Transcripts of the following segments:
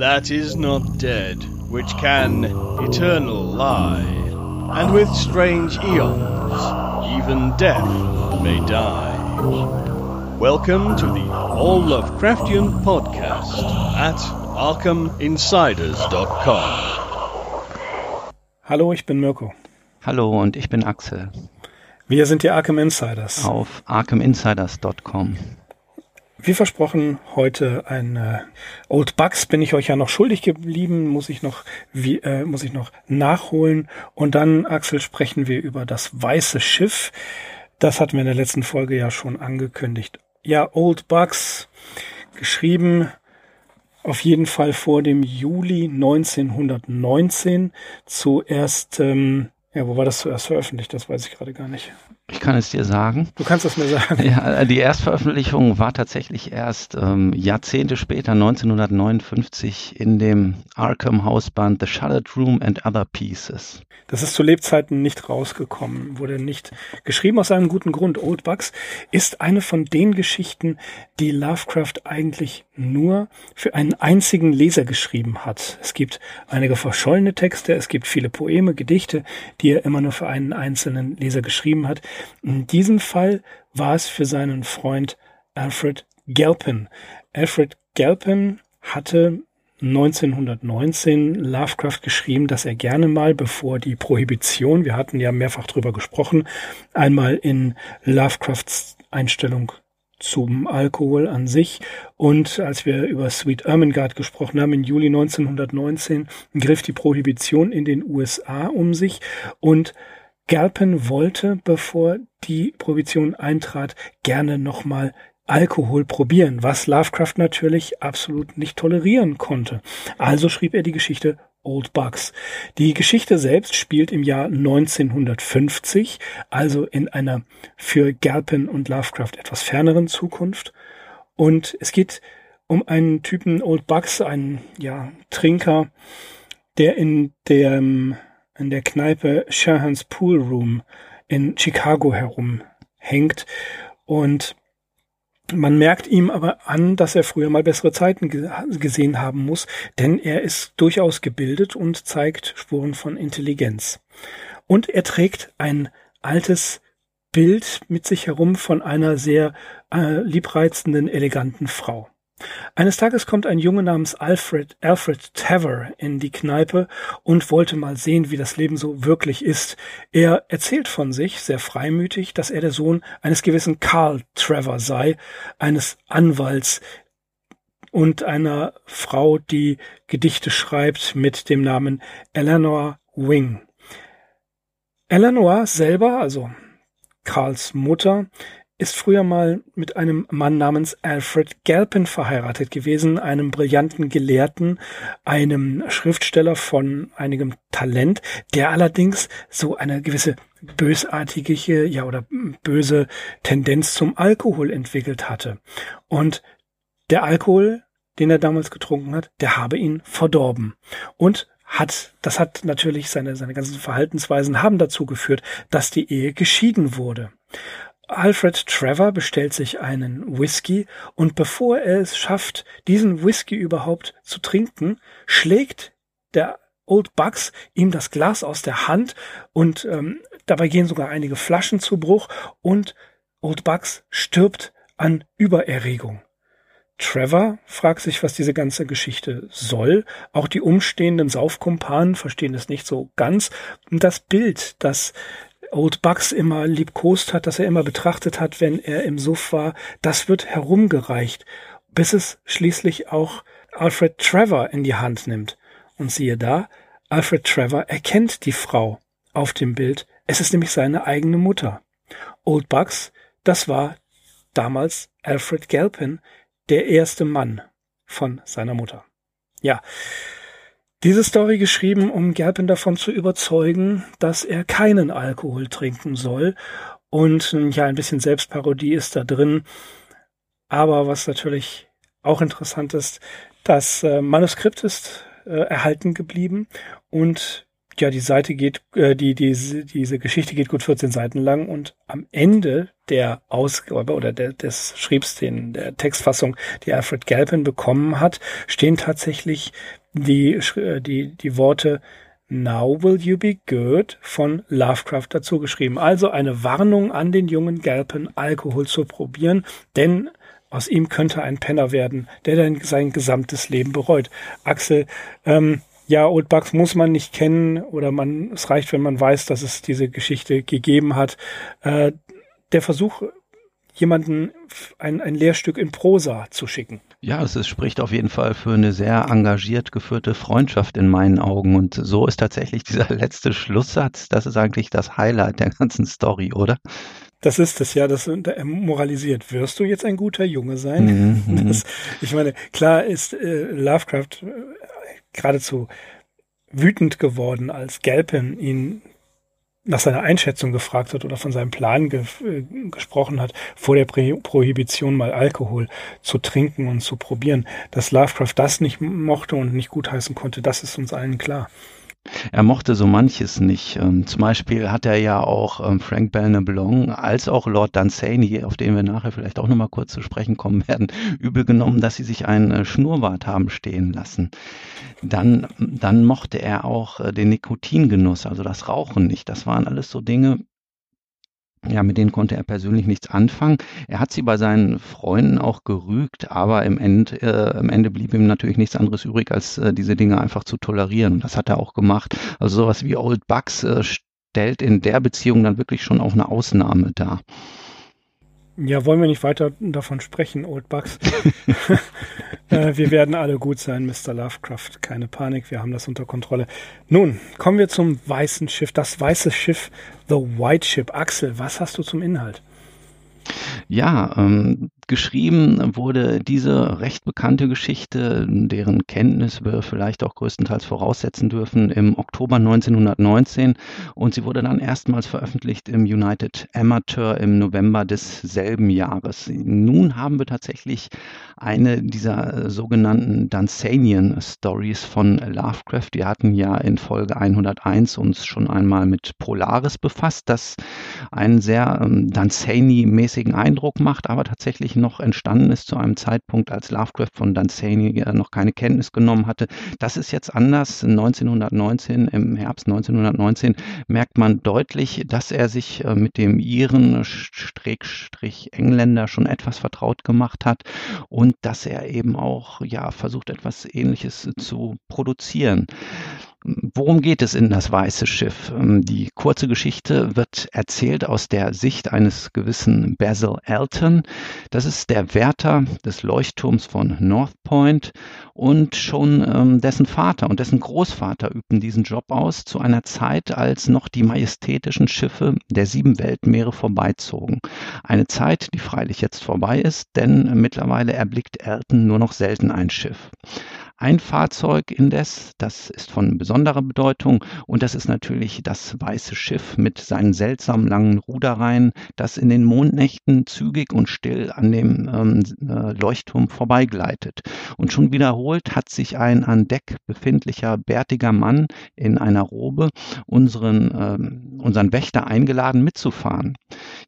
that is not dead, which can eternal lie, and with strange eons, even death may die. Welcome to the All Lovecraftian Podcast at ArkhamInsiders.com. Hallo, ich bin Mirko. Hallo und ich bin Axel. Wir sind die Arkham Insiders. Auf ArkhamInsiders.com. Wie versprochen, heute ein äh, Old Bugs bin ich euch ja noch schuldig geblieben, muss ich noch wie äh, muss ich noch nachholen und dann Axel sprechen wir über das weiße Schiff. Das hatten wir in der letzten Folge ja schon angekündigt. Ja, Old Bugs geschrieben auf jeden Fall vor dem Juli 1919 zuerst ähm, ja, wo war das zuerst veröffentlicht? Das weiß ich gerade gar nicht. Ich kann es dir sagen. Du kannst es mir sagen. Ja, die Erstveröffentlichung war tatsächlich erst ähm, Jahrzehnte später, 1959, in dem Arkham Hausband The Shuttered Room and Other Pieces. Das ist zu Lebzeiten nicht rausgekommen, wurde nicht geschrieben aus einem guten Grund. Old Bugs ist eine von den Geschichten, die Lovecraft eigentlich nur für einen einzigen Leser geschrieben hat. Es gibt einige verschollene Texte, es gibt viele Poeme, Gedichte, die er immer nur für einen einzelnen Leser geschrieben hat. In diesem Fall war es für seinen Freund Alfred Galpin. Alfred Galpin hatte 1919 Lovecraft geschrieben, dass er gerne mal, bevor die Prohibition, wir hatten ja mehrfach drüber gesprochen, einmal in Lovecrafts Einstellung zum Alkohol an sich. Und als wir über Sweet Ermengarde gesprochen haben, im Juli 1919 griff die Prohibition in den USA um sich und Galpin wollte, bevor die Prohibition eintrat, gerne nochmal Alkohol probieren, was Lovecraft natürlich absolut nicht tolerieren konnte. Also schrieb er die Geschichte Old Bugs. Die Geschichte selbst spielt im Jahr 1950, also in einer für Galpin und Lovecraft etwas ferneren Zukunft. Und es geht um einen Typen Old Bugs, einen ja, Trinker, der in dem in der Kneipe Shahans Pool Room in Chicago herumhängt und man merkt ihm aber an, dass er früher mal bessere Zeiten gesehen haben muss, denn er ist durchaus gebildet und zeigt Spuren von Intelligenz. Und er trägt ein altes Bild mit sich herum von einer sehr äh, liebreizenden, eleganten Frau. Eines Tages kommt ein Junge namens Alfred, Alfred Taver in die Kneipe und wollte mal sehen, wie das Leben so wirklich ist. Er erzählt von sich, sehr freimütig, dass er der Sohn eines gewissen Carl Trevor sei, eines Anwalts und einer Frau, die Gedichte schreibt mit dem Namen Eleanor Wing. Eleanor selber, also Carls Mutter, ist früher mal mit einem Mann namens Alfred Galpin verheiratet gewesen, einem brillanten Gelehrten, einem Schriftsteller von einigem Talent, der allerdings so eine gewisse bösartige, ja, oder böse Tendenz zum Alkohol entwickelt hatte. Und der Alkohol, den er damals getrunken hat, der habe ihn verdorben. Und hat, das hat natürlich seine, seine ganzen Verhaltensweisen haben dazu geführt, dass die Ehe geschieden wurde. Alfred Trevor bestellt sich einen Whisky und bevor er es schafft, diesen Whisky überhaupt zu trinken, schlägt der Old Bugs ihm das Glas aus der Hand und ähm, dabei gehen sogar einige Flaschen zu Bruch und Old Bugs stirbt an Übererregung. Trevor fragt sich, was diese ganze Geschichte soll. Auch die umstehenden Saufkumpanen verstehen es nicht so ganz. Das Bild, das Old Bugs immer liebkost hat, das er immer betrachtet hat, wenn er im Suff war, das wird herumgereicht, bis es schließlich auch Alfred Trevor in die Hand nimmt. Und siehe da, Alfred Trevor erkennt die Frau auf dem Bild. Es ist nämlich seine eigene Mutter. Old Bugs, das war damals Alfred Galpin, der erste Mann von seiner Mutter. Ja, diese Story geschrieben, um Gerpin davon zu überzeugen, dass er keinen Alkohol trinken soll. Und ja, ein bisschen Selbstparodie ist da drin. Aber was natürlich auch interessant ist, das äh, Manuskript ist äh, erhalten geblieben und ja, die Seite geht, äh, die, die, diese Geschichte geht gut 14 Seiten lang und am Ende der Ausgabe oder der, des Schriebs, den, der Textfassung, die Alfred Galpin bekommen hat, stehen tatsächlich die, äh, die, die Worte Now Will You Be Good von Lovecraft dazu geschrieben. Also eine Warnung an den jungen Galpin, Alkohol zu probieren, denn aus ihm könnte ein Penner werden, der dann sein gesamtes Leben bereut. Axel, ähm, ja, Old Bugs muss man nicht kennen oder man, es reicht, wenn man weiß, dass es diese Geschichte gegeben hat. Äh, der Versuch, jemanden ein, ein Lehrstück in Prosa zu schicken. Ja, es spricht auf jeden Fall für eine sehr engagiert geführte Freundschaft in meinen Augen. Und so ist tatsächlich dieser letzte Schlusssatz, das ist eigentlich das Highlight der ganzen Story, oder? Das ist es ja, das moralisiert. Wirst du jetzt ein guter Junge sein? Mhm. Das, ich meine, klar ist äh, Lovecraft äh, geradezu wütend geworden, als Galpin ihn nach seiner Einschätzung gefragt hat oder von seinem Plan ge äh, gesprochen hat, vor der Pro Prohibition mal Alkohol zu trinken und zu probieren. Dass Lovecraft das nicht mochte und nicht gutheißen konnte, das ist uns allen klar. Er mochte so manches nicht. Ähm, zum Beispiel hat er ja auch ähm, Frank Belknap als auch Lord Dunsany, auf den wir nachher vielleicht auch nochmal kurz zu sprechen kommen werden, übel genommen, dass sie sich einen äh, Schnurrbart haben stehen lassen. Dann, dann mochte er auch äh, den Nikotingenuss, also das Rauchen nicht. Das waren alles so Dinge, ja, mit denen konnte er persönlich nichts anfangen. Er hat sie bei seinen Freunden auch gerügt, aber im, End, äh, im Ende blieb ihm natürlich nichts anderes übrig, als äh, diese Dinge einfach zu tolerieren. Und das hat er auch gemacht. Also sowas wie Old Bucks äh, stellt in der Beziehung dann wirklich schon auch eine Ausnahme dar. Ja, wollen wir nicht weiter davon sprechen, Old Bugs. äh, wir werden alle gut sein, Mr. Lovecraft. Keine Panik, wir haben das unter Kontrolle. Nun, kommen wir zum weißen Schiff. Das weiße Schiff, The White Ship. Axel, was hast du zum Inhalt? Ja, ähm, geschrieben wurde diese recht bekannte Geschichte, deren Kenntnis wir vielleicht auch größtenteils voraussetzen dürfen, im Oktober 1919 und sie wurde dann erstmals veröffentlicht im United Amateur im November desselben Jahres. Nun haben wir tatsächlich eine dieser sogenannten Dunsanian Stories von Lovecraft. Wir hatten ja in Folge 101 uns schon einmal mit Polaris befasst, das einen sehr ähm, Dunsany-mäßigen Eindruck macht, aber tatsächlich noch entstanden ist zu einem Zeitpunkt, als Lovecraft von Dunsany noch keine Kenntnis genommen hatte. Das ist jetzt anders. 1919, im Herbst 1919, merkt man deutlich, dass er sich äh, mit dem Iren Strich Engländer schon etwas vertraut gemacht hat und dass er eben auch ja versucht etwas ähnliches zu produzieren. Worum geht es in das Weiße Schiff? Ähm, die kurze Geschichte wird erzählt aus der Sicht eines gewissen Basil Elton. Das ist der Wärter des Leuchtturms von North Point und schon ähm, dessen Vater und dessen Großvater übten diesen Job aus zu einer Zeit, als noch die majestätischen Schiffe der sieben Weltmeere vorbeizogen. Eine Zeit, die freilich jetzt vorbei ist, denn mittlerweile erblickt Elton nur noch selten ein Schiff. Ein Fahrzeug indes, das ist von besonderer Bedeutung und das ist natürlich das Weiße Schiff mit seinen seltsam langen Ruderreihen, das in den Mondnächten zügig und still an dem ähm, äh, Leuchtturm vorbeigleitet. Und schon wiederholt hat sich ein an Deck befindlicher bärtiger Mann in einer Robe unseren, äh, unseren Wächter eingeladen mitzufahren.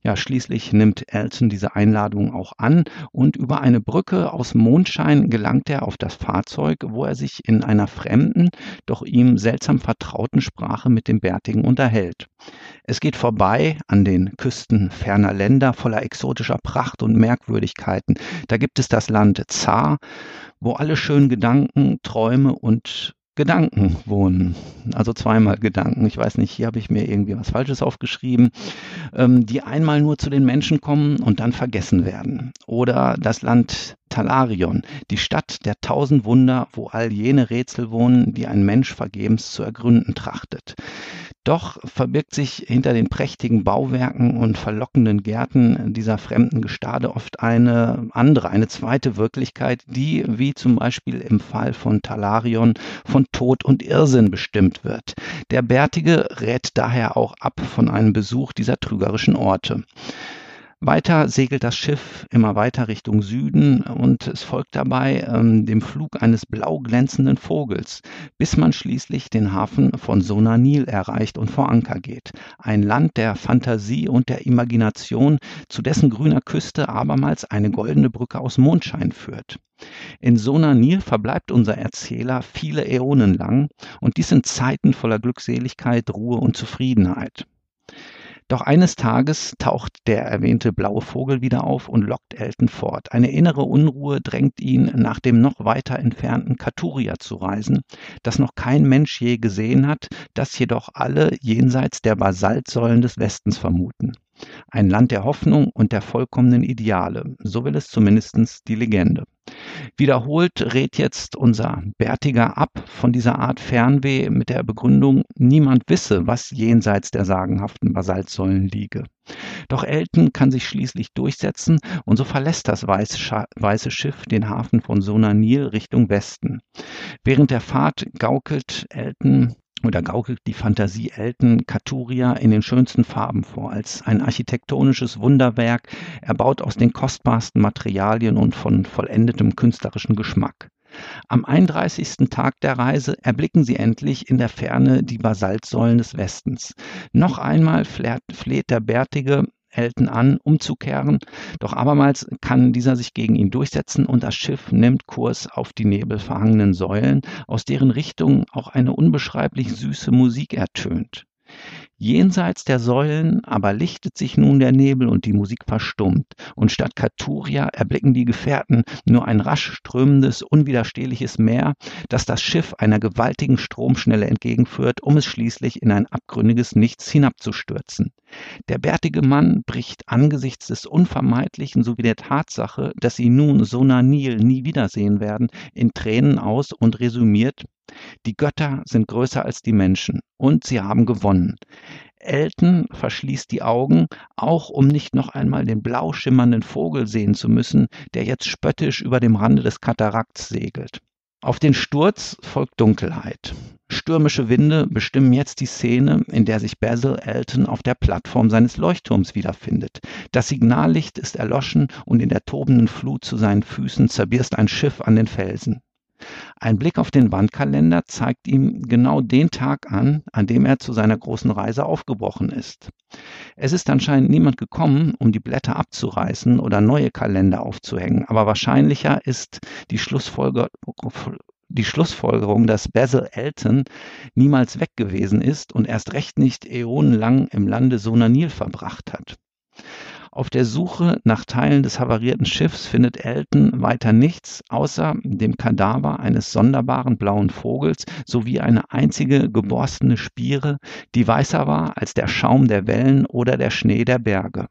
Ja, schließlich nimmt Elton diese Einladung auch an und über eine Brücke aus Mondschein gelangt er auf das Fahrzeug wo er sich in einer fremden, doch ihm seltsam vertrauten Sprache mit dem Bärtigen unterhält. Es geht vorbei an den Küsten ferner Länder voller exotischer Pracht und Merkwürdigkeiten. Da gibt es das Land Zar, wo alle schönen Gedanken, Träume und Gedanken wohnen. Also zweimal Gedanken. Ich weiß nicht, hier habe ich mir irgendwie was Falsches aufgeschrieben, ähm, die einmal nur zu den Menschen kommen und dann vergessen werden. Oder das Land Talarion, die Stadt der tausend Wunder, wo all jene Rätsel wohnen, die ein Mensch vergebens zu ergründen trachtet. Doch verbirgt sich hinter den prächtigen Bauwerken und verlockenden Gärten dieser fremden Gestade oft eine andere, eine zweite Wirklichkeit, die, wie zum Beispiel im Fall von Talarion, von Tod und Irrsinn bestimmt wird. Der Bärtige rät daher auch ab von einem Besuch dieser trügerischen Orte. Weiter segelt das Schiff immer weiter Richtung Süden und es folgt dabei ähm, dem Flug eines blau glänzenden Vogels, bis man schließlich den Hafen von Sonanil erreicht und vor Anker geht. Ein Land der Fantasie und der Imagination, zu dessen grüner Küste abermals eine goldene Brücke aus Mondschein führt. In Sonanil verbleibt unser Erzähler viele Äonen lang und dies sind Zeiten voller Glückseligkeit, Ruhe und Zufriedenheit. Doch eines Tages taucht der erwähnte blaue Vogel wieder auf und lockt Elton fort. Eine innere Unruhe drängt ihn, nach dem noch weiter entfernten Katuria zu reisen, das noch kein Mensch je gesehen hat, das jedoch alle jenseits der Basaltsäulen des Westens vermuten. Ein Land der Hoffnung und der vollkommenen Ideale, so will es zumindest die Legende. Wiederholt rät jetzt unser Bärtiger ab von dieser Art Fernweh mit der Begründung, niemand wisse, was jenseits der sagenhaften Basaltsäulen liege. Doch Elton kann sich schließlich durchsetzen und so verlässt das weiße Schiff den Hafen von Sonanil Richtung Westen. Während der Fahrt gaukelt Elton oder gaukelt die Fantasie Elton Katuria in den schönsten Farben vor, als ein architektonisches Wunderwerk, erbaut aus den kostbarsten Materialien und von vollendetem künstlerischen Geschmack. Am 31. Tag der Reise erblicken sie endlich in der Ferne die Basaltsäulen des Westens. Noch einmal fleht der bärtige Elton an, umzukehren, doch abermals kann dieser sich gegen ihn durchsetzen und das Schiff nimmt Kurs auf die nebelverhangenen Säulen, aus deren Richtung auch eine unbeschreiblich süße Musik ertönt. Jenseits der Säulen aber lichtet sich nun der Nebel und die Musik verstummt, und statt Katuria erblicken die Gefährten nur ein rasch strömendes, unwiderstehliches Meer, das das Schiff einer gewaltigen Stromschnelle entgegenführt, um es schließlich in ein abgründiges Nichts hinabzustürzen. Der bärtige Mann bricht angesichts des Unvermeidlichen sowie der Tatsache, dass sie nun Sonanil nie wiedersehen werden, in Tränen aus und resümiert die Götter sind größer als die Menschen und sie haben gewonnen. Elton verschließt die Augen, auch um nicht noch einmal den blau schimmernden Vogel sehen zu müssen, der jetzt spöttisch über dem Rande des Katarakts segelt. Auf den Sturz folgt Dunkelheit. Stürmische Winde bestimmen jetzt die Szene, in der sich Basil Elton auf der Plattform seines Leuchtturms wiederfindet. Das Signallicht ist erloschen und in der tobenden Flut zu seinen Füßen zerbirst ein Schiff an den Felsen. Ein Blick auf den Wandkalender zeigt ihm genau den Tag an, an dem er zu seiner großen Reise aufgebrochen ist. Es ist anscheinend niemand gekommen, um die Blätter abzureißen oder neue Kalender aufzuhängen, aber wahrscheinlicher ist die Schlussfolgerung, die Schlussfolgerung, dass Basil Elton niemals weg gewesen ist und erst recht nicht äonenlang im Lande Sonanil verbracht hat. Auf der Suche nach Teilen des havarierten Schiffs findet Elton weiter nichts außer dem Kadaver eines sonderbaren blauen Vogels sowie eine einzige geborstene Spiere, die weißer war als der Schaum der Wellen oder der Schnee der Berge.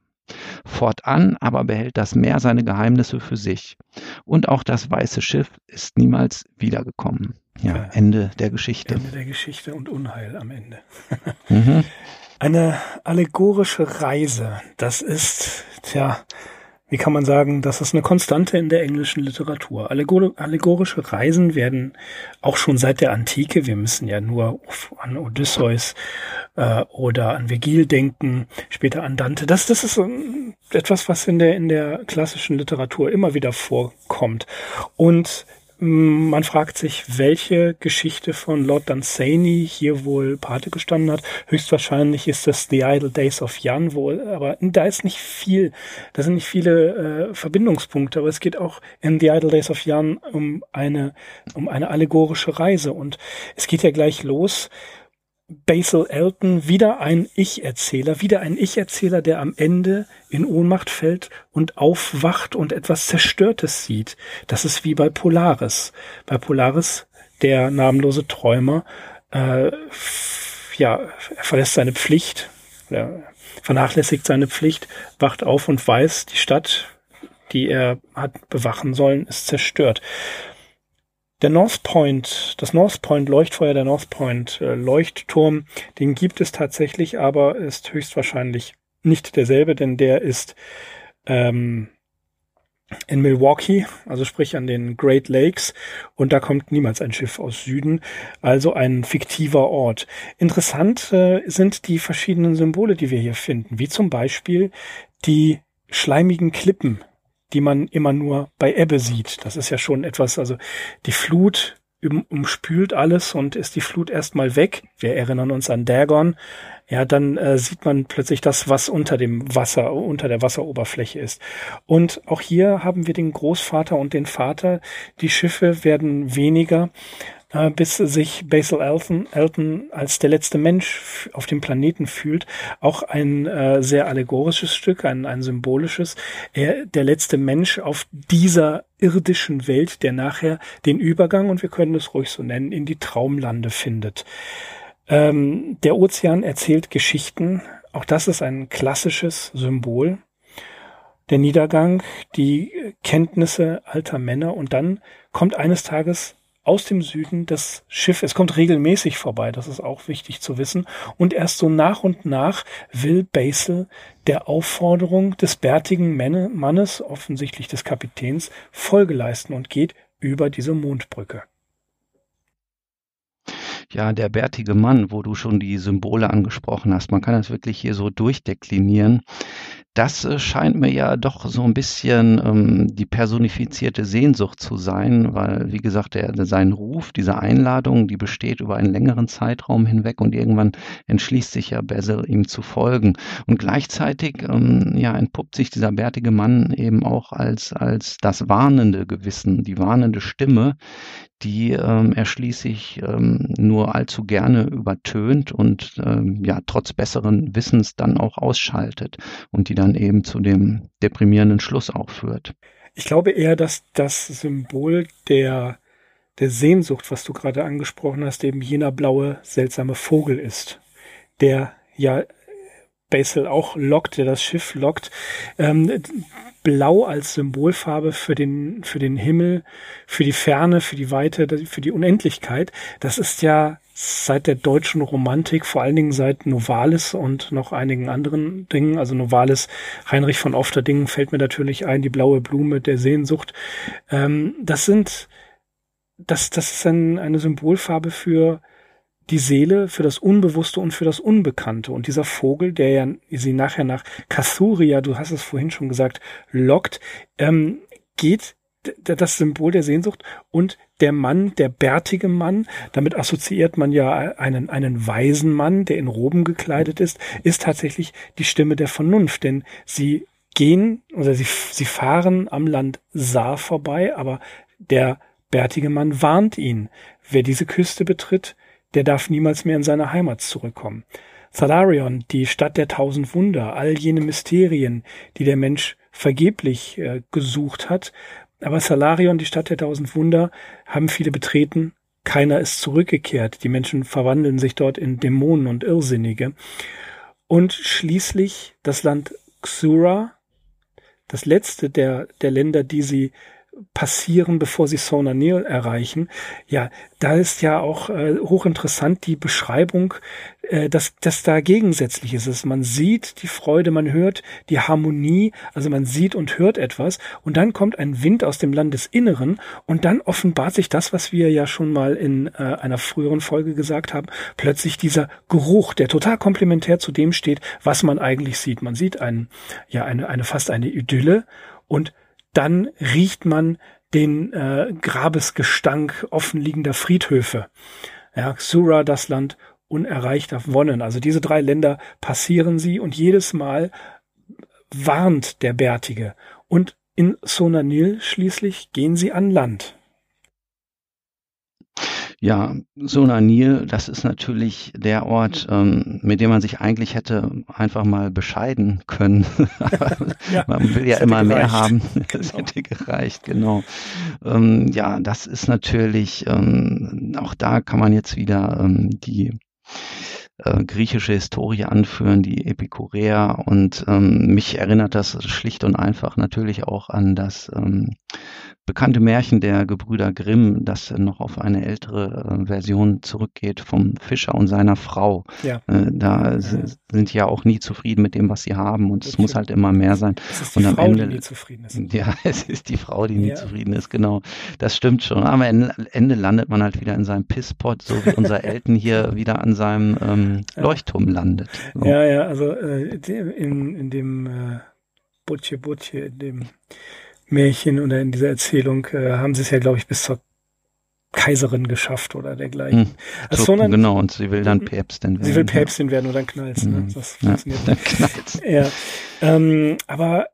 Fortan aber behält das Meer seine Geheimnisse für sich. Und auch das weiße Schiff ist niemals wiedergekommen. Ja, Ende der Geschichte. Ende der Geschichte und Unheil am Ende. mhm. Eine allegorische Reise, das ist, tja, wie kann man sagen, das ist eine Konstante in der englischen Literatur. Allegor allegorische Reisen werden auch schon seit der Antike, wir müssen ja nur an Odysseus äh, oder an Vergil denken, später an Dante. Das, das ist um, etwas, was in der, in der klassischen Literatur immer wieder vorkommt. Und man fragt sich, welche Geschichte von Lord Dunsany hier wohl Pate gestanden hat. Höchstwahrscheinlich ist das The Idle Days of Jan wohl, aber da ist nicht viel, da sind nicht viele äh, Verbindungspunkte, aber es geht auch in The Idle Days of Jan um eine, um eine allegorische Reise. Und es geht ja gleich los Basil Elton wieder ein Ich-Erzähler, wieder ein Ich-Erzähler, der am Ende in Ohnmacht fällt und aufwacht und etwas Zerstörtes sieht. Das ist wie bei Polaris. Bei Polaris, der namenlose Träumer, äh, ja, er verlässt seine Pflicht, er vernachlässigt seine Pflicht, wacht auf und weiß, die Stadt, die er hat bewachen sollen, ist zerstört. Der North Point, das North Point Leuchtfeuer, der North Point äh, Leuchtturm, den gibt es tatsächlich, aber ist höchstwahrscheinlich nicht derselbe, denn der ist ähm, in Milwaukee, also sprich an den Great Lakes, und da kommt niemals ein Schiff aus Süden, also ein fiktiver Ort. Interessant äh, sind die verschiedenen Symbole, die wir hier finden, wie zum Beispiel die schleimigen Klippen, die man immer nur bei Ebbe sieht. Das ist ja schon etwas, also die Flut umspült alles und ist die Flut erstmal weg. Wir erinnern uns an Dagon. Ja, dann äh, sieht man plötzlich das, was unter dem Wasser, unter der Wasseroberfläche ist. Und auch hier haben wir den Großvater und den Vater. Die Schiffe werden weniger bis sich Basil Elton, Elton als der letzte Mensch auf dem Planeten fühlt. Auch ein äh, sehr allegorisches Stück, ein, ein symbolisches. Er, der letzte Mensch auf dieser irdischen Welt, der nachher den Übergang, und wir können es ruhig so nennen, in die Traumlande findet. Ähm, der Ozean erzählt Geschichten. Auch das ist ein klassisches Symbol. Der Niedergang, die Kenntnisse alter Männer und dann kommt eines Tages aus dem Süden das Schiff. Es kommt regelmäßig vorbei, das ist auch wichtig zu wissen. Und erst so nach und nach will Basil der Aufforderung des bärtigen Mannes, offensichtlich des Kapitäns, Folge leisten und geht über diese Mondbrücke. Ja, der bärtige Mann, wo du schon die Symbole angesprochen hast, man kann das wirklich hier so durchdeklinieren. Das äh, scheint mir ja doch so ein bisschen ähm, die personifizierte Sehnsucht zu sein, weil, wie gesagt, der, sein Ruf, diese Einladung, die besteht über einen längeren Zeitraum hinweg und irgendwann entschließt sich ja Basil, ihm zu folgen. Und gleichzeitig ähm, ja, entpuppt sich dieser bärtige Mann eben auch als, als das warnende Gewissen, die warnende Stimme, die ähm, er schließlich ähm, nur allzu gerne übertönt und ähm, ja trotz besseren Wissens dann auch ausschaltet und die dann eben zu dem deprimierenden Schluss auch führt. Ich glaube eher, dass das Symbol der der Sehnsucht, was du gerade angesprochen hast, eben jener blaue seltsame Vogel ist, der ja Basil auch lockt, der das Schiff lockt. Ähm, Blau als Symbolfarbe für den, für den Himmel, für die Ferne, für die Weite, für die Unendlichkeit. Das ist ja seit der deutschen Romantik, vor allen Dingen seit Novalis und noch einigen anderen Dingen, also Novalis, Heinrich von Ofterdingen fällt mir natürlich ein, die blaue Blume der Sehnsucht. Ähm, das sind, das, das ist ein, eine Symbolfarbe für die Seele für das Unbewusste und für das Unbekannte. Und dieser Vogel, der ja sie nachher nach Kathuria, du hast es vorhin schon gesagt, lockt, ähm, geht das Symbol der Sehnsucht und der Mann, der bärtige Mann, damit assoziiert man ja einen, einen weisen Mann, der in Roben gekleidet ist, ist tatsächlich die Stimme der Vernunft, denn sie gehen oder sie, sie fahren am Land Saar vorbei, aber der bärtige Mann warnt ihn. Wer diese Küste betritt, der darf niemals mehr in seine Heimat zurückkommen. Thalarion, die Stadt der tausend Wunder, all jene Mysterien, die der Mensch vergeblich äh, gesucht hat. Aber Salarion, die Stadt der tausend Wunder, haben viele betreten. Keiner ist zurückgekehrt. Die Menschen verwandeln sich dort in Dämonen und Irrsinnige. Und schließlich das Land Xura, das letzte der, der Länder, die sie passieren, bevor sie Sona Neil erreichen. Ja, da ist ja auch äh, hochinteressant die Beschreibung, äh, dass das da gegensätzlich ist. Man sieht die Freude, man hört die Harmonie, also man sieht und hört etwas und dann kommt ein Wind aus dem Landesinneren und dann offenbart sich das, was wir ja schon mal in äh, einer früheren Folge gesagt haben, plötzlich dieser Geruch, der total komplementär zu dem steht, was man eigentlich sieht. Man sieht einen, ja, eine, eine fast eine Idylle und dann riecht man den äh, Grabesgestank offenliegender Friedhöfe. Ja, Xura, das Land unerreichter Wonnen. Also diese drei Länder passieren sie und jedes Mal warnt der Bärtige. Und in Sonanil schließlich gehen sie an Land. Ja, Sonanil, das ist natürlich der Ort, ähm, mit dem man sich eigentlich hätte einfach mal bescheiden können. ja, man will ja immer mehr haben. Das genau. hätte gereicht, genau. Ähm, ja, das ist natürlich, ähm, auch da kann man jetzt wieder ähm, die äh, griechische Historie anführen, die Epikureer. Und ähm, mich erinnert das schlicht und einfach natürlich auch an das ähm, bekannte Märchen der Gebrüder Grimm, das noch auf eine ältere äh, Version zurückgeht vom Fischer und seiner Frau. Ja. Äh, da sind ja auch nie zufrieden mit dem, was sie haben und es muss halt immer mehr sein. Es ist die und am Frau, Ende, die nie zufrieden ist. Ja, es ist die Frau, die nie ja. zufrieden ist, genau. Das stimmt schon. Aber am Ende landet man halt wieder in seinem Pisspot, so wie unser Elton hier wieder an seinem ähm, Leuchtturm landet. So. Ja, ja, also äh, in, in dem äh Butche Butche, in dem Märchen oder in dieser Erzählung, äh, haben sie es ja, glaube ich, bis zur Kaiserin geschafft oder dergleichen. Hm, also so, genau, und sie will dann Päpstin werden. Sie will Päpstin werden und dann knallt's, ne? Hm, das funktioniert. Ja, dann knallt's. Ja. Ähm, aber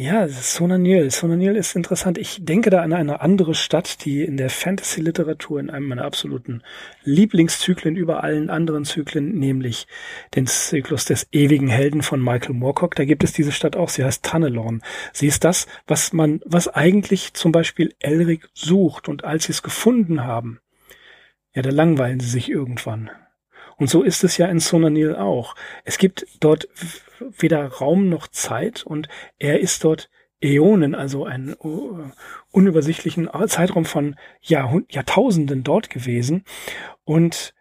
ja, Sonanil. Sonanil ist interessant. Ich denke da an eine andere Stadt, die in der Fantasy-Literatur in einem meiner absoluten Lieblingszyklen über allen anderen Zyklen, nämlich den Zyklus des ewigen Helden von Michael Moorcock. Da gibt es diese Stadt auch. Sie heißt Tannelorn. Sie ist das, was man, was eigentlich zum Beispiel Elric sucht. Und als sie es gefunden haben, ja, da langweilen sie sich irgendwann. Und so ist es ja in Sonanil auch. Es gibt dort weder Raum noch Zeit und er ist dort Äonen, also einen unübersichtlichen Zeitraum von Jahrhund Jahrtausenden dort gewesen. Und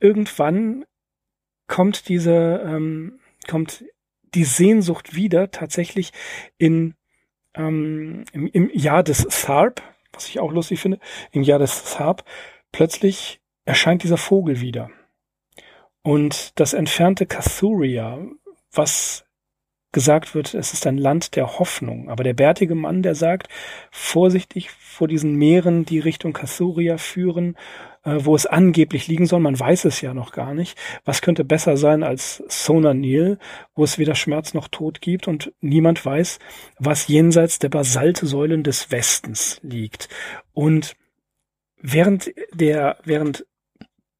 irgendwann kommt diese, ähm, kommt die Sehnsucht wieder tatsächlich in, ähm, im, im Jahr des Tharp, was ich auch lustig finde, im Jahr des Tharp, plötzlich erscheint dieser Vogel wieder. Und das entfernte Cathuria, was gesagt wird, es ist ein Land der Hoffnung. Aber der bärtige Mann, der sagt, vorsichtig vor diesen Meeren, die Richtung Cathuria führen, äh, wo es angeblich liegen soll, man weiß es ja noch gar nicht. Was könnte besser sein als Sonanil, wo es weder Schmerz noch Tod gibt und niemand weiß, was jenseits der Basaltsäulen des Westens liegt. Und während der, während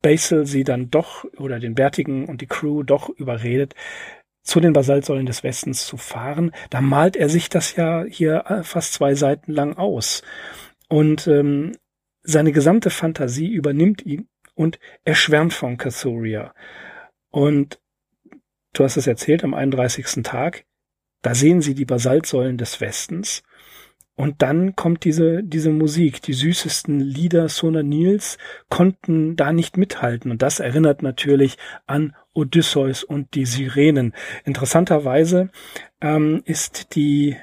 Basil sie dann doch oder den Bärtigen und die Crew doch überredet, zu den Basaltsäulen des Westens zu fahren. Da malt er sich das ja hier äh, fast zwei Seiten lang aus. Und ähm, seine gesamte Fantasie übernimmt ihn und er schwärmt von Cathuria. Und du hast es erzählt, am 31. Tag, da sehen sie die Basaltsäulen des Westens und dann kommt diese, diese Musik. Die süßesten Lieder Sona Nils konnten da nicht mithalten. Und das erinnert natürlich an Odysseus und die Sirenen. Interessanterweise ähm, ist die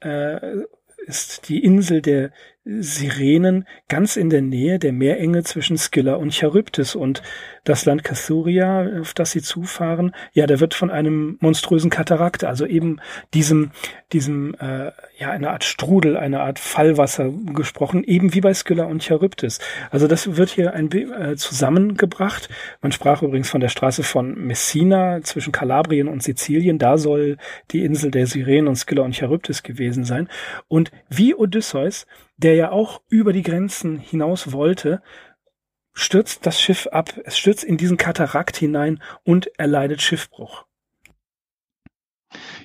äh, ist die Insel der Sirenen ganz in der Nähe der Meerenge zwischen Scylla und Charybdis und das Land Cathuria, auf das sie zufahren, ja, da wird von einem monströsen Katarakt, also eben diesem, diesem, äh, ja, eine Art Strudel, eine Art Fallwasser gesprochen, eben wie bei Scylla und Charybdis. Also das wird hier ein äh, zusammengebracht. Man sprach übrigens von der Straße von Messina zwischen Kalabrien und Sizilien. Da soll die Insel der Sirenen und Scylla und Charybdis gewesen sein. Und wie Odysseus, der ja auch über die Grenzen hinaus wollte, stürzt das Schiff ab. Es stürzt in diesen Katarakt hinein und erleidet Schiffbruch.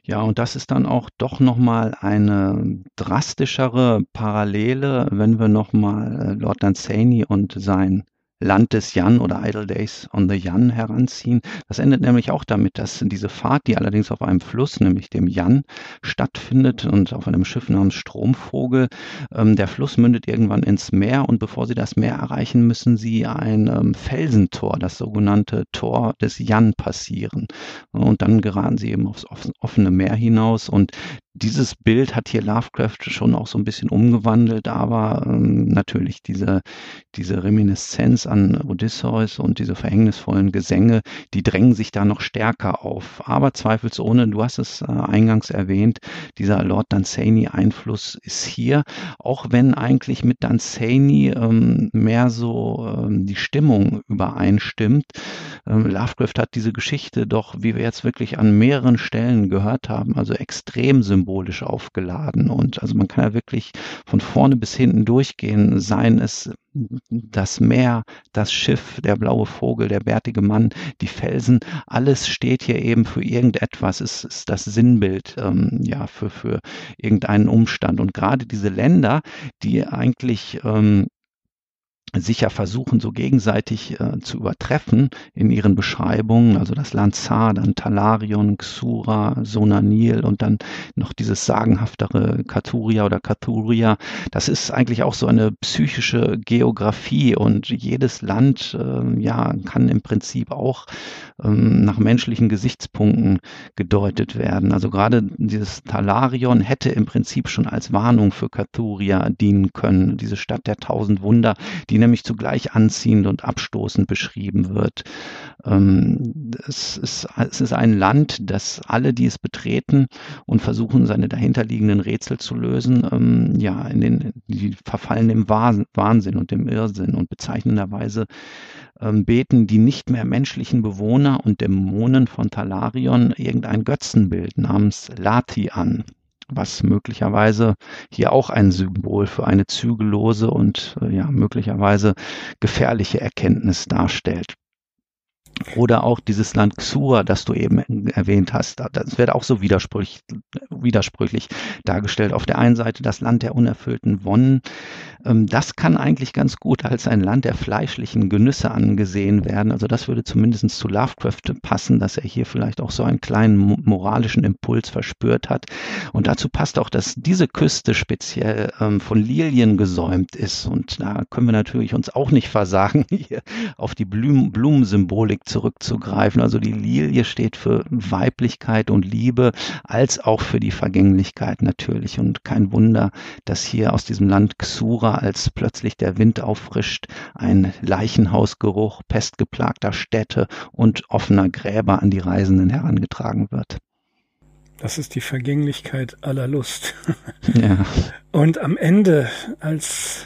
Ja, und das ist dann auch doch nochmal eine drastischere Parallele, wenn wir nochmal äh, Lord Dunsany und sein Land des Jan oder Idle Days on the Jan heranziehen. Das endet nämlich auch damit, dass diese Fahrt, die allerdings auf einem Fluss, nämlich dem Jan, stattfindet und auf einem Schiff namens Stromvogel. Ähm, der Fluss mündet irgendwann ins Meer und bevor sie das Meer erreichen, müssen sie ein ähm, Felsentor, das sogenannte Tor des Jan, passieren. Und dann geraten sie eben aufs offene Meer hinaus und dieses Bild hat hier Lovecraft schon auch so ein bisschen umgewandelt, aber ähm, natürlich diese, diese Reminiszenz an Odysseus und diese verhängnisvollen Gesänge, die drängen sich da noch stärker auf. Aber zweifelsohne, du hast es äh, eingangs erwähnt, dieser Lord Dunsany-Einfluss ist hier, auch wenn eigentlich mit Dunsany ähm, mehr so ähm, die Stimmung übereinstimmt. Ähm, Lovecraft hat diese Geschichte doch, wie wir jetzt wirklich an mehreren Stellen gehört haben, also extrem symbolisch aufgeladen. Und also man kann ja wirklich von vorne bis hinten durchgehen, seien es das Meer, das Schiff, der blaue Vogel, der bärtige Mann, die Felsen, alles steht hier eben für irgendetwas, es ist das Sinnbild ähm, ja für, für irgendeinen Umstand. Und gerade diese Länder, die eigentlich ähm, sicher versuchen, so gegenseitig äh, zu übertreffen in ihren Beschreibungen. Also das Lanzar, dann Talarion, Xura, Sonanil und dann noch dieses sagenhaftere Katuria oder Katuria. Das ist eigentlich auch so eine psychische Geografie und jedes Land äh, ja kann im Prinzip auch ähm, nach menschlichen Gesichtspunkten gedeutet werden. Also gerade dieses Talarion hätte im Prinzip schon als Warnung für Katuria dienen können. Diese Stadt der tausend Wunder, die nämlich zugleich anziehend und abstoßend beschrieben wird. Ähm, es, ist, es ist ein Land, das alle, die es betreten und versuchen, seine dahinterliegenden Rätsel zu lösen, ähm, ja, in den, die verfallen im Wahnsinn und im Irrsinn und bezeichnenderweise ähm, beten die nicht mehr menschlichen Bewohner und Dämonen von Talarion irgendein Götzenbild namens Lati an was möglicherweise hier auch ein Symbol für eine zügellose und äh, ja möglicherweise gefährliche Erkenntnis darstellt. Oder auch dieses Land Xur, das du eben erwähnt hast. Das wird auch so widersprüchlich, widersprüchlich dargestellt. Auf der einen Seite das Land der unerfüllten Wonnen. Ähm, das kann eigentlich ganz gut als ein Land der fleischlichen Genüsse angesehen werden. Also das würde zumindest zu Lovecraft passen, dass er hier vielleicht auch so einen kleinen moralischen Impuls verspürt hat. Und dazu passt auch, dass diese Küste speziell ähm, von Lilien gesäumt ist. Und da können wir natürlich uns auch nicht versagen, hier auf die Blumensymbolik zurückzugreifen. Also die Lilie steht für Weiblichkeit und Liebe, als auch für die Vergänglichkeit natürlich. Und kein Wunder, dass hier aus diesem Land Xura, als plötzlich der Wind auffrischt, ein Leichenhausgeruch pestgeplagter Städte und offener Gräber an die Reisenden herangetragen wird. Das ist die Vergänglichkeit aller Lust. Ja. Und am Ende, als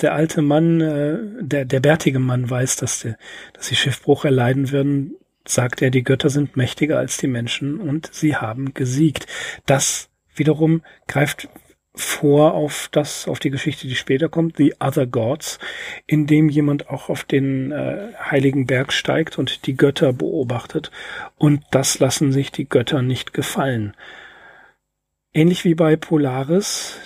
der alte Mann, äh, der, der bärtige Mann weiß, dass, der, dass sie Schiffbruch erleiden würden, sagt er, die Götter sind mächtiger als die Menschen und sie haben gesiegt. Das wiederum greift vor auf das, auf die Geschichte, die später kommt, The Other Gods, in dem jemand auch auf den äh, heiligen Berg steigt und die Götter beobachtet. Und das lassen sich die Götter nicht gefallen. Ähnlich wie bei Polaris,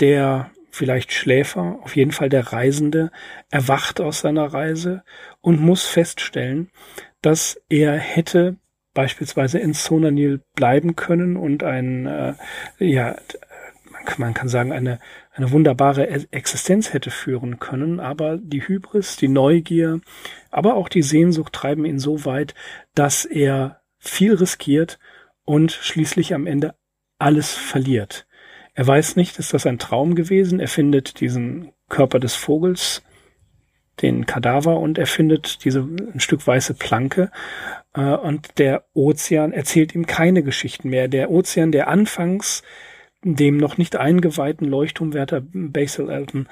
der vielleicht Schläfer, auf jeden Fall der Reisende, erwacht aus seiner Reise und muss feststellen, dass er hätte beispielsweise in Sonanil bleiben können und ein, äh, ja, man kann sagen, eine, eine wunderbare Existenz hätte führen können, aber die Hybris, die Neugier, aber auch die Sehnsucht treiben ihn so weit, dass er viel riskiert und schließlich am Ende alles verliert. Er weiß nicht, ist das ein Traum gewesen? Er findet diesen Körper des Vogels, den Kadaver, und er findet diese ein Stück weiße Planke. Äh, und der Ozean erzählt ihm keine Geschichten mehr. Der Ozean, der anfangs dem noch nicht eingeweihten Leuchtturmwärter Basil Elton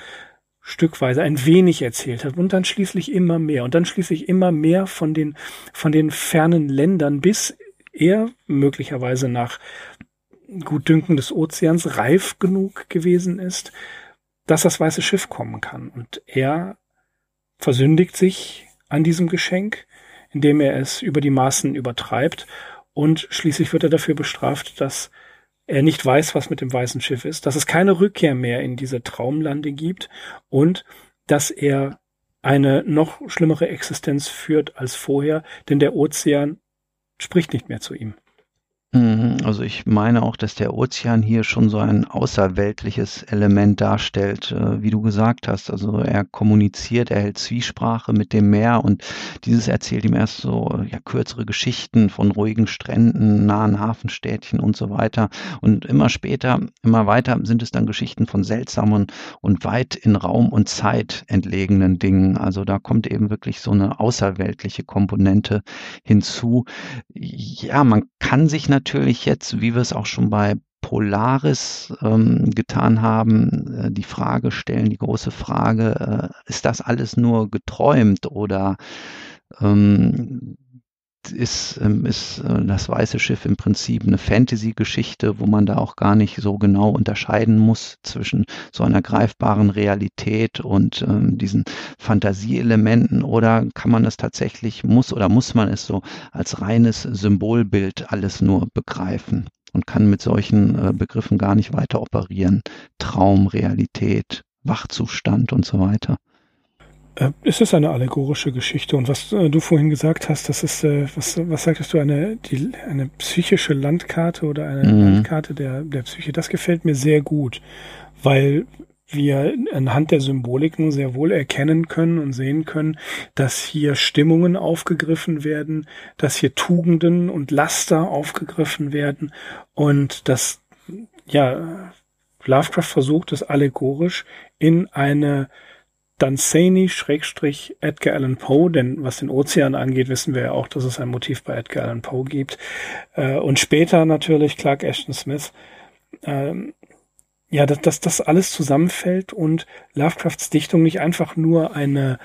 stückweise ein wenig erzählt hat. Und dann schließlich immer mehr. Und dann schließlich immer mehr von den von den fernen Ländern bis er möglicherweise nach Gutdünken des Ozeans reif genug gewesen ist, dass das weiße Schiff kommen kann. Und er versündigt sich an diesem Geschenk, indem er es über die Maßen übertreibt. Und schließlich wird er dafür bestraft, dass er nicht weiß, was mit dem weißen Schiff ist, dass es keine Rückkehr mehr in diese Traumlande gibt und dass er eine noch schlimmere Existenz führt als vorher, denn der Ozean spricht nicht mehr zu ihm. Mhm, also ich meine auch, dass der Ozean hier schon so ein außerweltliches Element darstellt, äh, wie du gesagt hast. Also er kommuniziert, er hält Zwiesprache mit dem Meer und dieses erzählt ihm erst so ja, kürzere Geschichten von ruhigen Stränden, nahen Hafenstädtchen und so weiter. Und immer später, immer weiter sind es dann Geschichten von seltsamen und weit in Raum und Zeit entlegenen Dingen. Also da kommt eben wirklich so eine außerweltliche Komponente hinzu. Ja, man kann sich natürlich natürlich jetzt, wie wir es auch schon bei Polaris ähm, getan haben, äh, die Frage stellen, die große Frage, äh, ist das alles nur geträumt oder ähm, ist, ähm, ist äh, das Weiße Schiff im Prinzip eine Fantasy-Geschichte, wo man da auch gar nicht so genau unterscheiden muss zwischen so einer greifbaren Realität und ähm, diesen Fantasieelementen oder kann man es tatsächlich, muss oder muss man es so als reines Symbolbild alles nur begreifen und kann mit solchen äh, Begriffen gar nicht weiter operieren. Traum, Realität, Wachzustand und so weiter. Äh, es ist eine allegorische Geschichte und was äh, du vorhin gesagt hast, das ist, äh, was, was sagtest du, eine, die, eine psychische Landkarte oder eine mhm. Landkarte der, der Psyche, das gefällt mir sehr gut, weil wir anhand der Symboliken sehr wohl erkennen können und sehen können, dass hier Stimmungen aufgegriffen werden, dass hier Tugenden und Laster aufgegriffen werden und dass, ja, Lovecraft versucht es allegorisch in eine Dunsany Schrägstrich Edgar Allan Poe, denn was den Ozean angeht, wissen wir ja auch, dass es ein Motiv bei Edgar Allan Poe gibt. Äh, und später natürlich Clark Ashton Smith. Ähm, ja, dass, dass das alles zusammenfällt und Lovecrafts Dichtung nicht einfach nur eine,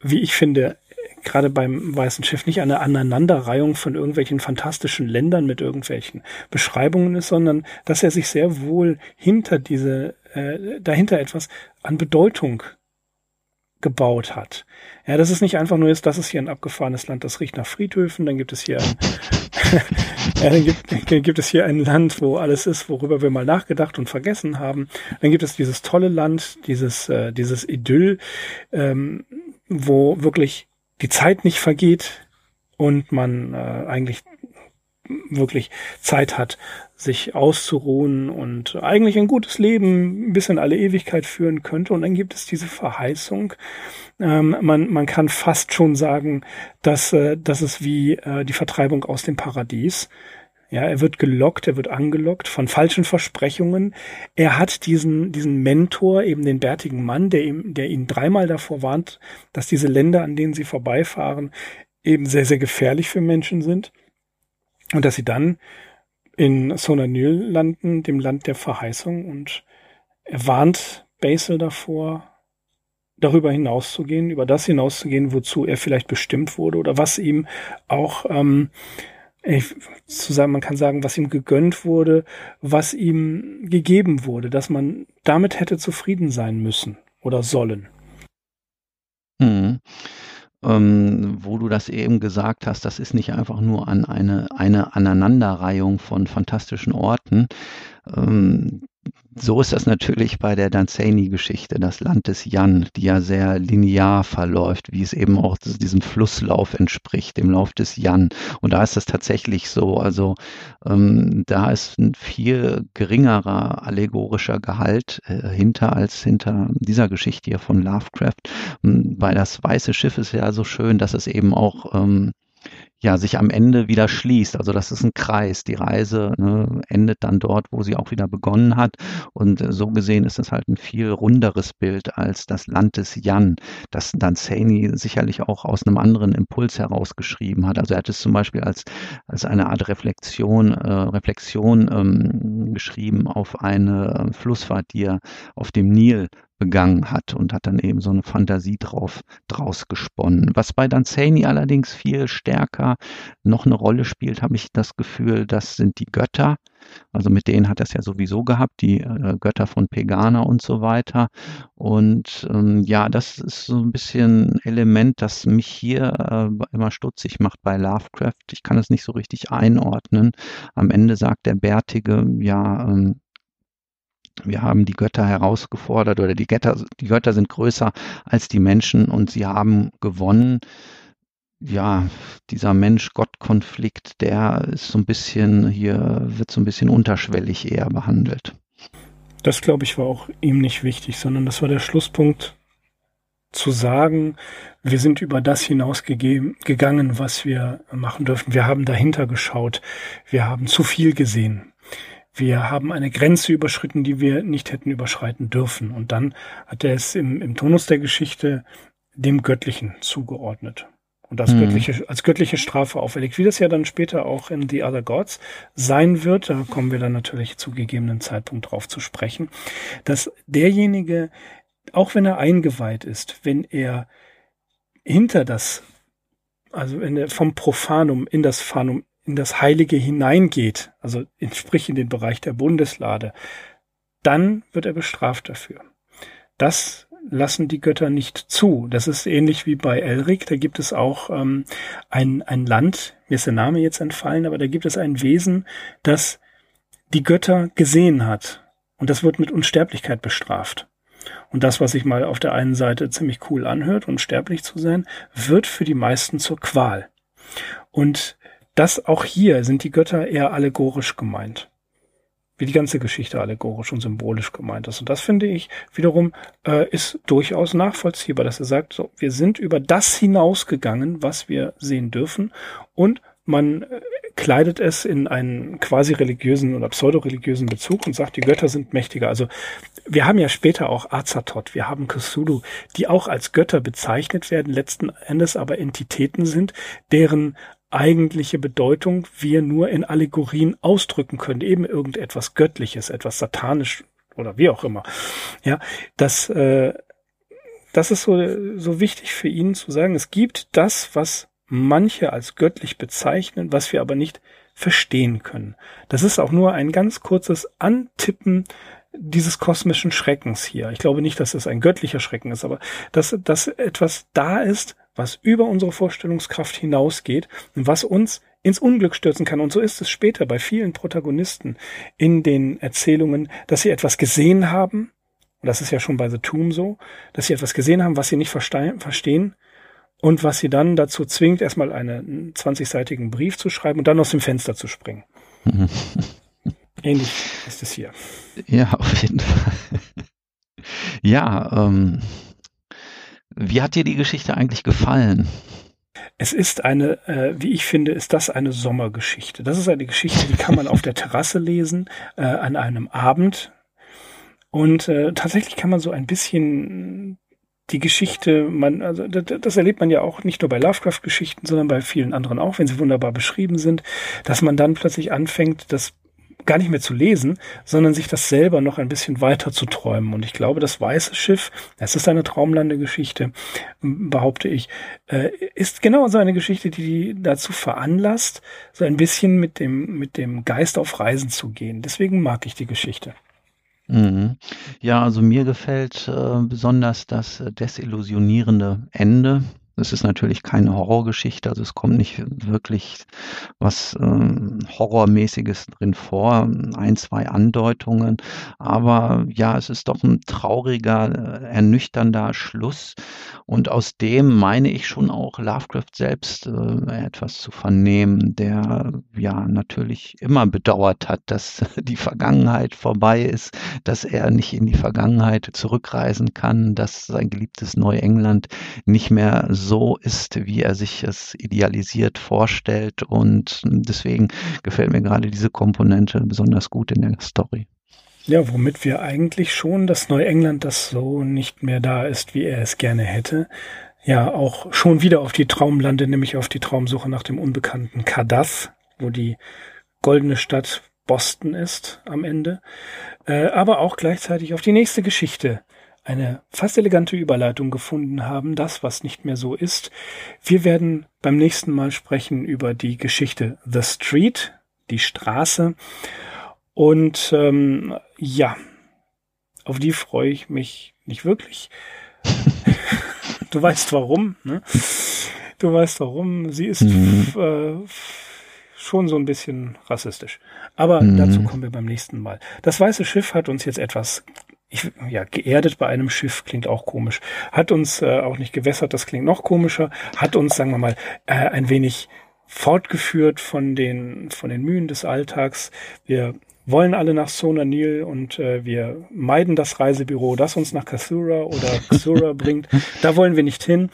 wie ich finde, gerade beim Weißen Schiff nicht eine Aneinanderreihung von irgendwelchen fantastischen Ländern mit irgendwelchen Beschreibungen ist, sondern dass er sich sehr wohl hinter diese, äh, dahinter etwas an Bedeutung gebaut hat. Ja, das ist nicht einfach nur jetzt, das ist hier ein abgefahrenes Land, das riecht nach Friedhöfen, dann gibt es hier ein, ja, dann gibt, dann gibt es hier ein Land, wo alles ist, worüber wir mal nachgedacht und vergessen haben. Dann gibt es dieses tolle Land, dieses, äh, dieses Idyll, ähm, wo wirklich die Zeit nicht vergeht und man äh, eigentlich wirklich Zeit hat, sich auszuruhen und eigentlich ein gutes Leben bis in alle Ewigkeit führen könnte. Und dann gibt es diese Verheißung. Ähm, man, man kann fast schon sagen, dass, äh, dass es wie äh, die Vertreibung aus dem Paradies. Ja, er wird gelockt, er wird angelockt von falschen Versprechungen. Er hat diesen, diesen Mentor, eben den bärtigen Mann, der ihm, der ihn dreimal davor warnt, dass diese Länder, an denen sie vorbeifahren, eben sehr, sehr gefährlich für Menschen sind. Und dass sie dann in Sonanil landen, dem Land der Verheißung. Und er warnt Basil davor, darüber hinauszugehen, über das hinauszugehen, wozu er vielleicht bestimmt wurde oder was ihm auch ähm, zu sagen, man kann sagen, was ihm gegönnt wurde, was ihm gegeben wurde, dass man damit hätte zufrieden sein müssen oder sollen. Hm. Ähm, wo du das eben gesagt hast, das ist nicht einfach nur an eine, eine Aneinanderreihung von fantastischen Orten. Ähm, so ist das natürlich bei der Danzani-Geschichte, das Land des Jan, die ja sehr linear verläuft, wie es eben auch diesem Flusslauf entspricht, dem Lauf des Jan. Und da ist das tatsächlich so. Also ähm, da ist ein viel geringerer allegorischer Gehalt äh, hinter als hinter dieser Geschichte hier von Lovecraft. Weil das weiße Schiff ist ja so schön, dass es eben auch ähm, ja, sich am Ende wieder schließt. Also das ist ein Kreis. Die Reise ne, endet dann dort, wo sie auch wieder begonnen hat. Und äh, so gesehen ist es halt ein viel runderes Bild als das Land des Jan, das Danzani sicherlich auch aus einem anderen Impuls herausgeschrieben hat. Also er hat es zum Beispiel als, als eine Art Reflexion, äh, Reflexion ähm, geschrieben auf eine Flussfahrt, die er auf dem Nil begangen hat und hat dann eben so eine Fantasie drauf, draus gesponnen. Was bei Danzani allerdings viel stärker noch eine Rolle spielt, habe ich das Gefühl, das sind die Götter. Also mit denen hat er es ja sowieso gehabt, die äh, Götter von Pegana und so weiter. Und ähm, ja, das ist so ein bisschen Element, das mich hier äh, immer stutzig macht bei Lovecraft. Ich kann es nicht so richtig einordnen. Am Ende sagt der Bärtige, ja, ähm, wir haben die Götter herausgefordert oder die Götter, die Götter sind größer als die Menschen und sie haben gewonnen. Ja, dieser Mensch-Gott-Konflikt, der ist so ein bisschen hier, wird so ein bisschen unterschwellig eher behandelt. Das, glaube ich, war auch ihm nicht wichtig, sondern das war der Schlusspunkt zu sagen, wir sind über das hinausgegangen, was wir machen dürfen. Wir haben dahinter geschaut. Wir haben zu viel gesehen wir haben eine Grenze überschritten, die wir nicht hätten überschreiten dürfen. Und dann hat er es im, im Tonus der Geschichte dem Göttlichen zugeordnet. Und das mhm. göttliche, als göttliche Strafe auferlegt, wie das ja dann später auch in The Other Gods sein wird, da kommen wir dann natürlich zu gegebenen Zeitpunkt drauf zu sprechen, dass derjenige, auch wenn er eingeweiht ist, wenn er hinter das, also wenn er vom Profanum in das Fanum in das Heilige hineingeht, also in, sprich in den Bereich der Bundeslade, dann wird er bestraft dafür. Das lassen die Götter nicht zu. Das ist ähnlich wie bei Elric. Da gibt es auch ähm, ein, ein Land, mir ist der Name jetzt entfallen, aber da gibt es ein Wesen, das die Götter gesehen hat. Und das wird mit Unsterblichkeit bestraft. Und das, was sich mal auf der einen Seite ziemlich cool anhört, unsterblich zu sein, wird für die meisten zur Qual. Und das auch hier sind die Götter eher allegorisch gemeint. Wie die ganze Geschichte allegorisch und symbolisch gemeint ist. Und das finde ich wiederum äh, ist durchaus nachvollziehbar, dass er sagt, so, wir sind über das hinausgegangen, was wir sehen dürfen. Und man äh, kleidet es in einen quasi religiösen oder pseudo-religiösen Bezug und sagt, die Götter sind mächtiger. Also wir haben ja später auch Azathoth, wir haben Cthulhu, die auch als Götter bezeichnet werden, letzten Endes aber Entitäten sind, deren eigentliche Bedeutung wir nur in Allegorien ausdrücken können, eben irgendetwas Göttliches, etwas satanisch oder wie auch immer. Ja, das, äh, das ist so, so wichtig für ihn zu sagen. Es gibt das, was manche als göttlich bezeichnen, was wir aber nicht verstehen können. Das ist auch nur ein ganz kurzes Antippen dieses kosmischen Schreckens hier. Ich glaube nicht, dass es ein göttlicher Schrecken ist, aber dass, dass etwas da ist, was über unsere Vorstellungskraft hinausgeht und was uns ins Unglück stürzen kann. Und so ist es später bei vielen Protagonisten in den Erzählungen, dass sie etwas gesehen haben, und das ist ja schon bei The Tomb so, dass sie etwas gesehen haben, was sie nicht verstehen und was sie dann dazu zwingt, erstmal einen 20-seitigen Brief zu schreiben und dann aus dem Fenster zu springen. Ähnlich ist es hier. Ja, auf jeden Fall. Ja, ähm, wie hat dir die Geschichte eigentlich gefallen? Es ist eine, äh, wie ich finde, ist das eine Sommergeschichte. Das ist eine Geschichte, die kann man auf der Terrasse lesen, äh, an einem Abend. Und äh, tatsächlich kann man so ein bisschen die Geschichte, man, also das, erlebt man ja auch nicht nur bei Lovecraft-Geschichten, sondern bei vielen anderen auch, wenn sie wunderbar beschrieben sind, dass man dann plötzlich anfängt, das gar nicht mehr zu lesen, sondern sich das selber noch ein bisschen weiter zu träumen. Und ich glaube, das Weiße Schiff, es ist eine Traumlandegeschichte, behaupte ich, äh, ist genau so eine Geschichte, die dazu veranlasst, so ein bisschen mit dem, mit dem Geist auf Reisen zu gehen. Deswegen mag ich die Geschichte. Mhm. Ja, also mir gefällt äh, besonders das äh, desillusionierende Ende. Es ist natürlich keine Horrorgeschichte, also es kommt nicht wirklich was ähm, Horrormäßiges drin vor, ein, zwei Andeutungen, aber ja, es ist doch ein trauriger, äh, ernüchternder Schluss. Und aus dem meine ich schon auch Lovecraft selbst äh, etwas zu vernehmen, der ja natürlich immer bedauert hat, dass die Vergangenheit vorbei ist, dass er nicht in die Vergangenheit zurückreisen kann, dass sein geliebtes Neuengland nicht mehr so ist, wie er sich es idealisiert vorstellt. Und deswegen gefällt mir gerade diese Komponente besonders gut in der Story. Ja, womit wir eigentlich schon das Neuengland, das so nicht mehr da ist, wie er es gerne hätte, ja auch schon wieder auf die Traumlande, nämlich auf die Traumsuche nach dem unbekannten Kadath, wo die goldene Stadt Boston ist am Ende, äh, aber auch gleichzeitig auf die nächste Geschichte eine fast elegante Überleitung gefunden haben, das, was nicht mehr so ist. Wir werden beim nächsten Mal sprechen über die Geschichte The Street, die Straße. Und ähm, ja, auf die freue ich mich nicht wirklich. du weißt warum, ne? Du weißt warum. Sie ist mhm. äh, schon so ein bisschen rassistisch. Aber mhm. dazu kommen wir beim nächsten Mal. Das Weiße Schiff hat uns jetzt etwas ich, ja, geerdet bei einem Schiff klingt auch komisch. Hat uns äh, auch nicht gewässert, das klingt noch komischer. Hat uns, sagen wir mal, äh, ein wenig fortgeführt von den, von den Mühen des Alltags. Wir wollen alle nach Sona Nil und äh, wir meiden das Reisebüro, das uns nach Kasura oder Kasura bringt. Da wollen wir nicht hin.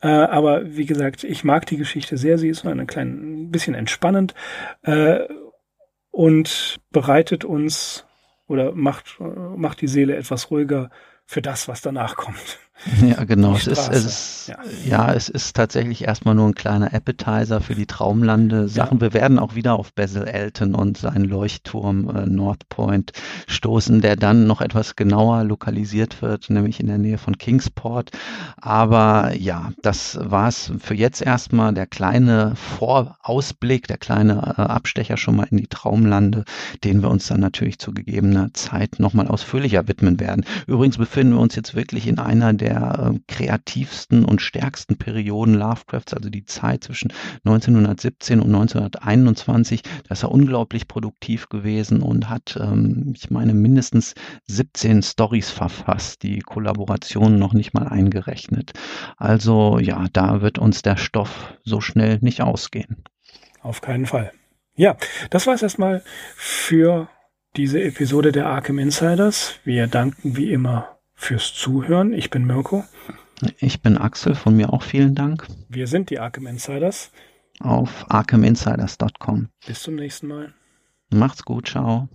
Äh, aber wie gesagt, ich mag die Geschichte sehr. Sie ist nur ein klein bisschen entspannend äh, und bereitet uns oder macht, macht die Seele etwas ruhiger für das, was danach kommt. Ja, genau. Es ist, es ist, ja. ja. es ist tatsächlich erstmal nur ein kleiner Appetizer für die Traumlande-Sachen. Ja. Wir werden auch wieder auf Basil Elton und seinen Leuchtturm äh, North Point stoßen, der dann noch etwas genauer lokalisiert wird, nämlich in der Nähe von Kingsport. Aber ja, das war's für jetzt erstmal. Der kleine Vorausblick, der kleine äh, Abstecher schon mal in die Traumlande, den wir uns dann natürlich zu gegebener Zeit nochmal ausführlicher widmen werden. Übrigens befinden wir uns jetzt wirklich in einer der der äh, kreativsten und stärksten Perioden Lovecrafts, also die Zeit zwischen 1917 und 1921. Da ist er unglaublich produktiv gewesen und hat, ähm, ich meine, mindestens 17 Stories verfasst, die Kollaborationen noch nicht mal eingerechnet. Also ja, da wird uns der Stoff so schnell nicht ausgehen. Auf keinen Fall. Ja, das war es erstmal für diese Episode der Arkham Insiders. Wir danken wie immer fürs Zuhören. Ich bin Mirko. Ich bin Axel, von mir auch vielen Dank. Wir sind die Arkham Insiders. auf arkhaminsiders.com. Bis zum nächsten Mal. Macht's gut, ciao.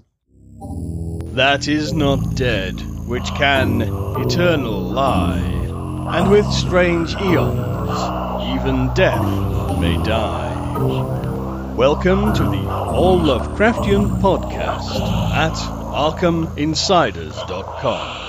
That is not dead, which can eternal lie, and with strange eons, even death may die. Welcome to the All Lovecraftian Podcast at ArkhamInsiders.com.